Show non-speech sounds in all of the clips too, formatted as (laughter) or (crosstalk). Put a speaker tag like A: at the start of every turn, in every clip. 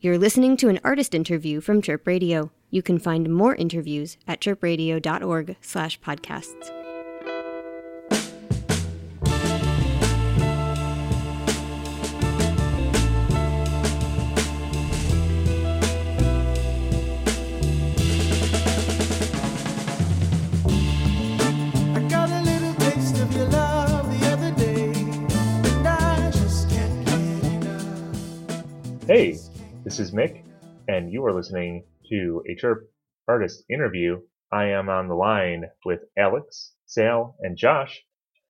A: You're listening to an artist interview from Chirp Radio. You can find more interviews at chirpradio.org/podcasts.
B: I got a little taste of your love the other day, and I just can't get enough.
C: Hey, this is Mick, and you are listening to a Chirp Artist interview. I am on the line with Alex, Sal, and Josh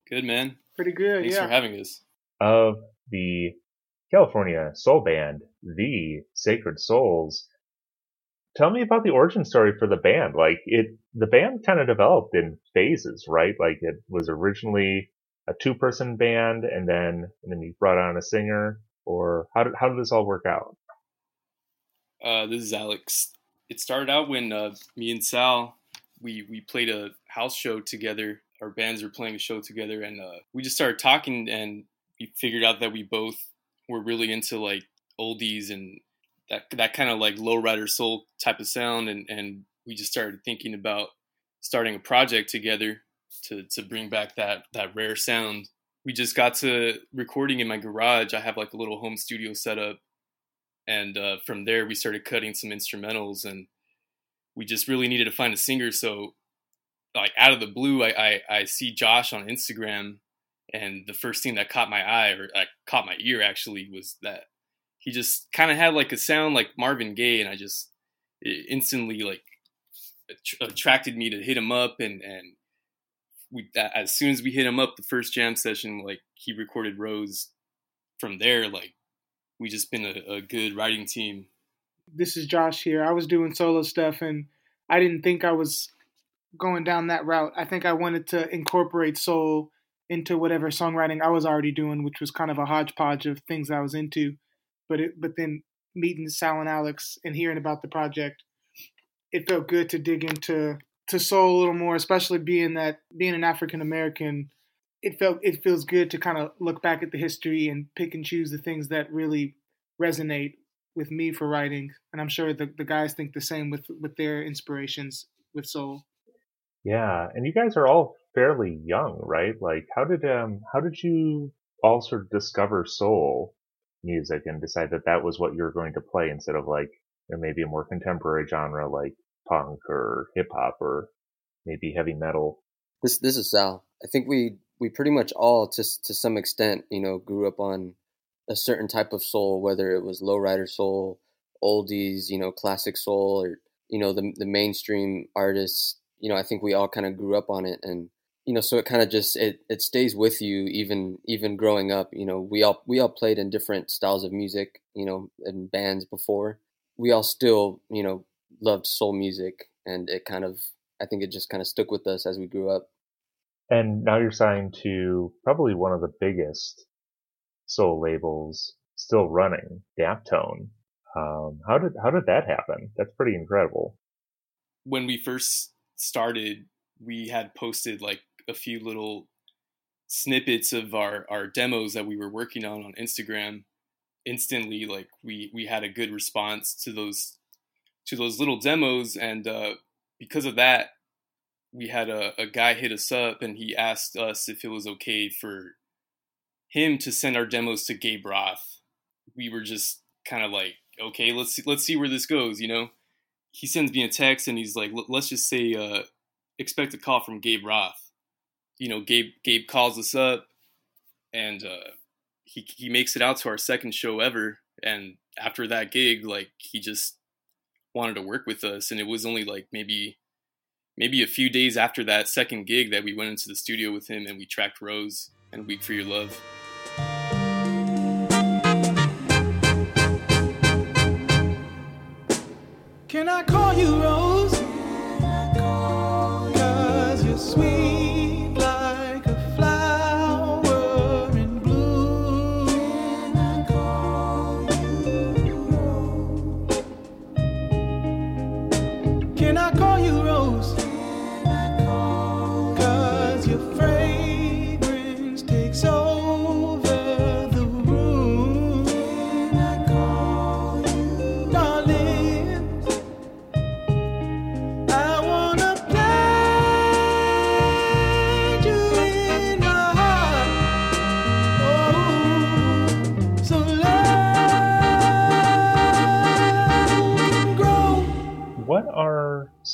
D: Good man.
E: Pretty good,
D: Thanks
E: yeah.
D: for having us.
C: of the California soul band, Thee Sacred Souls. Tell me about the origin story for the band. Like it, the band kind of developed in phases, right? Like it was originally a two-person band, and then and then you brought on a singer. Or how did how did this all work out?
D: Uh, this is Alex. It started out when uh, me and Sal we we played a house show together. Our bands were playing a show together, and uh, we just started talking, and we figured out that we both were really into like oldies and that that kind of like lowrider soul type of sound, and and we just started thinking about starting a project together to to bring back that that rare sound. We just got to recording in my garage. I have like a little home studio set up and uh, from there we started cutting some instrumentals and we just really needed to find a singer. So like out of the blue i i, I see josh on instagram and the first thing that caught my eye or uh, caught my ear actually was that he just kind of had like a sound like marvin gaye and i just instantly like att- attracted me to hit him up and and we as soon as we hit him up the first jam session like he recorded rose from there like we just been a, a good writing team.
E: This is Josh here. I was doing solo stuff and I didn't think I was going down that route. I think I wanted to incorporate soul into whatever songwriting I was already doing, which was kind of a hodgepodge of things I was into. But it, but then meeting Sal and Alex and hearing about the project, it felt good to dig into to soul a little more, especially being that being an African American it felt it feels good to kind of look back at the history and pick and choose the things that really resonate with me for writing and i'm sure the, the guys think the same with with their inspirations with soul
C: Yeah, and you guys are all fairly young, right? Like, how did um, how did you all sort of discover soul music and decide that that was what you were going to play instead of like, you know, maybe a more contemporary genre like punk or hip hop or maybe heavy metal?
F: This this is Sal. I think we we pretty much all to to some extent, you know, grew up on a certain type of soul, whether it was lowrider soul, oldies, you know, classic soul, or you know the the mainstream artists. You know, I think we all kind of grew up on it, and you know, so it kind of just it it stays with you even even growing up. You know, we all we all played in different styles of music, you know, in bands before. We all still, you know, loved soul music, and it kind of I think it just kind of stuck with us as we grew up.
C: And now you're signed to probably one of the biggest soul labels still running, Daptone. Um, how did how did that happen? That's pretty incredible.
D: When we first started, we had posted like a few little snippets of our, our demos that we were working on on Instagram. Instantly, like we we had a good response to those to those little demos, and uh, because of that, we had a, a guy hit us up and he asked us if it was okay for him to send our demos to Gabe Roth. We were just kind of like, okay, let's see, let's see where this goes, you know. He sends me a text and he's like, "Let- let's just say, uh, expect a call from Gabe Roth. You know, Gabe Gabe calls us up and uh, he he makes it out to our second show ever. And after that gig, like he just wanted to work with us, and it was only like maybe maybe a few days after that second gig that we went into the studio with him and we tracked Rose and Weak for Your Love.
B: Can I call you Rose?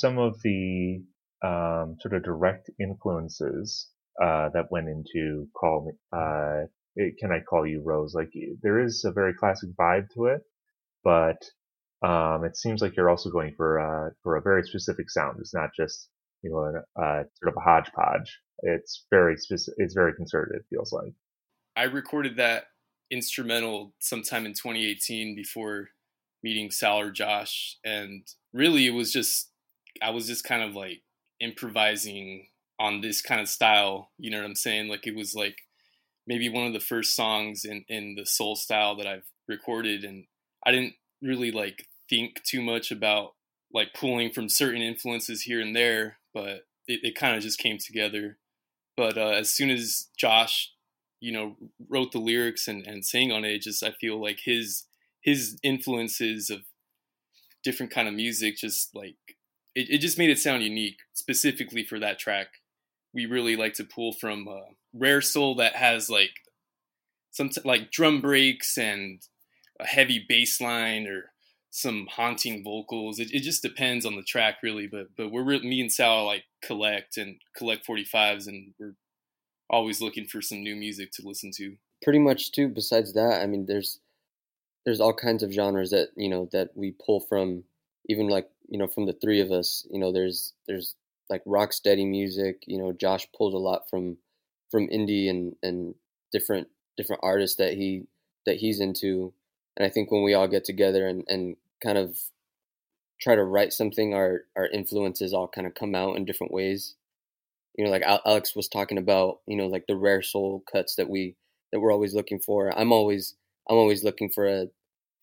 C: Some of the um, sort of direct influences uh, that went into call me? Uh, it, can I call you Rose? Like there is a very classic vibe to it, but um, it seems like you're also going for uh, for a very specific sound. It's not just you know uh, sort of a hodgepodge. It's very specific. It's very concerted. It feels like.
D: I recorded that instrumental sometime in 2018 before meeting Sal or Josh, and really it was just I was just kind of like improvising on this kind of style. You know what I'm saying? Like it was like maybe one of the first songs in in the soul style that I've recorded, and I didn't really like think too much about like pulling from certain influences here and there, but it, it kind of just came together. But uh, as soon as Josh, you know, wrote the lyrics and, and sang on it, just I feel like his his influences of different kind of music just like it, it just made it sound unique specifically for that track. We really like to pull from uh, rare soul that has like some t- like drum breaks and a heavy bass line or some haunting vocals. It, it just depends on the track really but but we're me and sal like collect and collect 45s and we're always looking for some new music to listen to.
F: Pretty much too besides that i mean there's there's all kinds of genres that you know that we pull from even like you know from the three of us you know there's there's like rock steady music you know josh pulls a lot from from indie and and different different artists that he that he's into. And i think when we all get together and and kind of try to write something our our influences all kind of come out in different ways. You know like alex was talking about you know like the rare soul cuts that we that we're always looking for. I'm always i'm always looking for a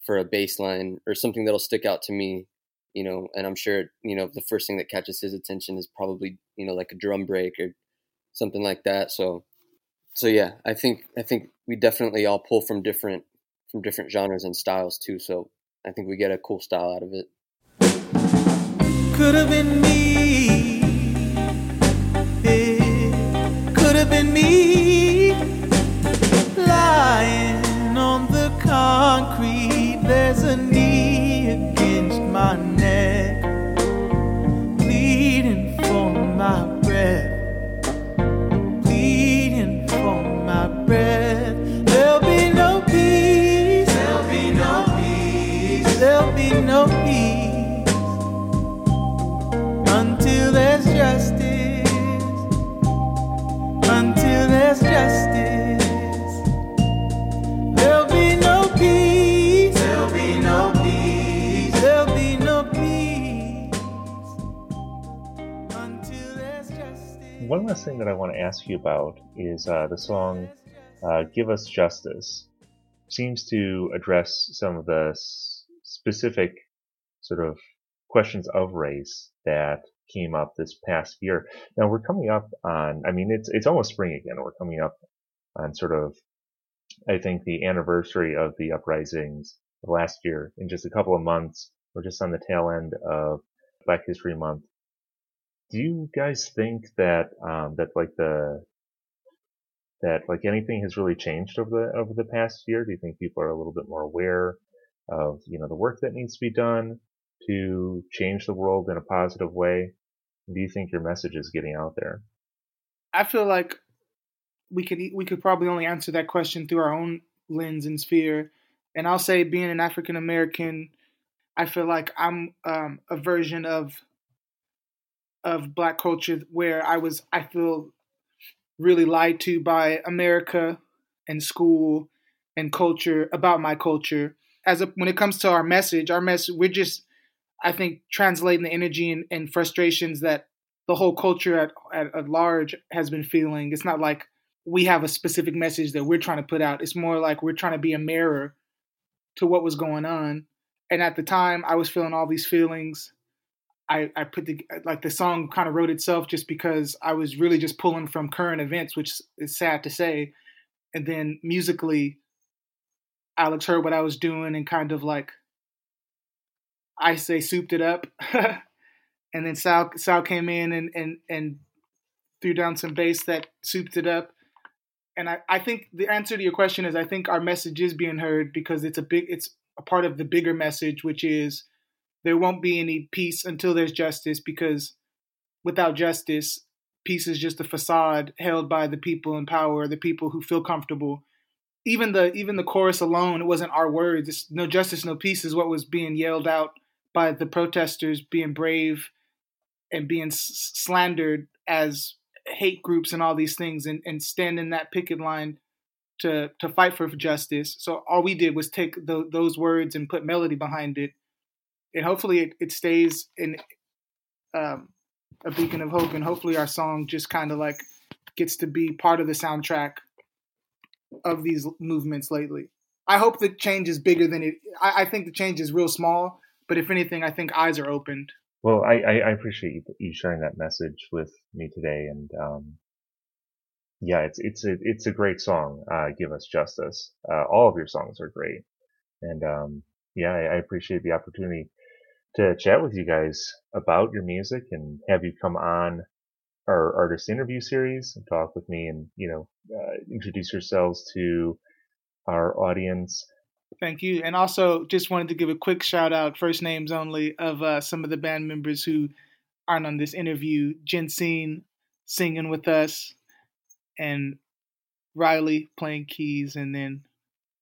F: for a bass line or something that'll stick out to me you know and i'm sure you know the first thing that catches his attention is probably you know like a drum break or something like that so so yeah i think i think we definitely all pull from different from different genres and styles too so i think we get a cool style out of it.
B: Could have been me. It could have been me. Lying on the concrete. There's a knee
C: last thing that I want to ask you about is uh, the song uh, "Give Us Justice." Seems to address some of the s- specific sort of questions of race that came up this past year. Now we're coming up on. I mean, it's it's almost spring again. We're coming up on sort of, I think, the anniversary of the uprisings of last year in just a couple of months. We're just on the tail end of Black History Month do you guys think that um, that like the that like anything has really changed over the over the past year? Do you think people are a little bit more aware of you know the work that needs to be done to change the world in a positive way? Do you think your message is getting out there?
E: I feel like we could we could probably only answer that question through our own lens and sphere. And I'll say, being an African American, I feel like I'm um, a version of of Black culture where I was I feel really lied to by America and school and culture about my culture. As a, when it comes to our message, our message we're just I think translating the energy and, and frustrations that the whole culture at, at, at large has been feeling. It's not like we have a specific message that we're trying to put out. It's more like we're trying to be a mirror to what was going on. And at the time, I was feeling all these feelings. I, I put the like the song kind of wrote itself just because I was really just pulling from current events, which is sad to say. And then musically, Alex heard what I was doing and kind of like I say souped it up. (laughs) and then Sal Sal came in and and and threw down some bass that souped it up. And I, I think the answer to your question is I think our message is being heard because it's a big it's a part of the bigger message, which is there won't be any peace until there's justice because without justice, peace is just a facade held by the people in power, the people who feel comfortable. Even the even the chorus alone, it wasn't our words. It's, no justice, no peace is what was being yelled out by the protesters being brave and being s- slandered as hate groups and all these things and, and stand in that picket line to to fight for justice. So all we did was take the, those words and put melody behind it, and hopefully it, it stays in um, a beacon of hope. And hopefully our song just kind of like gets to be part of the soundtrack of these movements lately. I hope the change is bigger than it. I, I think the change is real small, but if anything, I think eyes are opened.
C: Well, I, I, I appreciate you, sharing that message with me today, and um, yeah, it's it's a it's a great song. Uh, Give us justice. Uh, all of your songs are great, and um, yeah, I, I appreciate the opportunity to chat with you guys about your music and have you come on our artist interview series and talk with me and you know uh, introduce yourselves to our audience.
E: Thank you. And also, just wanted to give a quick shout out, first names only, of uh, some of the band members who aren't on this interview. Jensine singing with us, and Riley playing keys, and then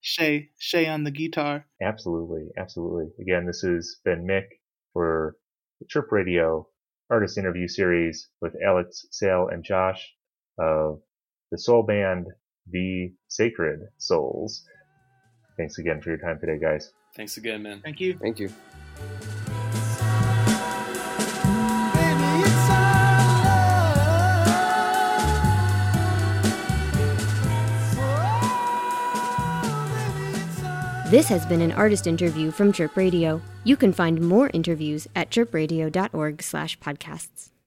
E: Shay Shay on the guitar.
C: Absolutely, absolutely. Again, this has been Mick for the Chirp Radio artist interview series with Alex, Sal, and Josh of the soul band Thee Sacred Souls. Thanks again for your time today, guys.
D: Thanks again, man.
E: Thank you.
F: Thank you.
A: This has been an artist interview from Chirp Radio. You can find more interviews at chirpradio.org/podcasts.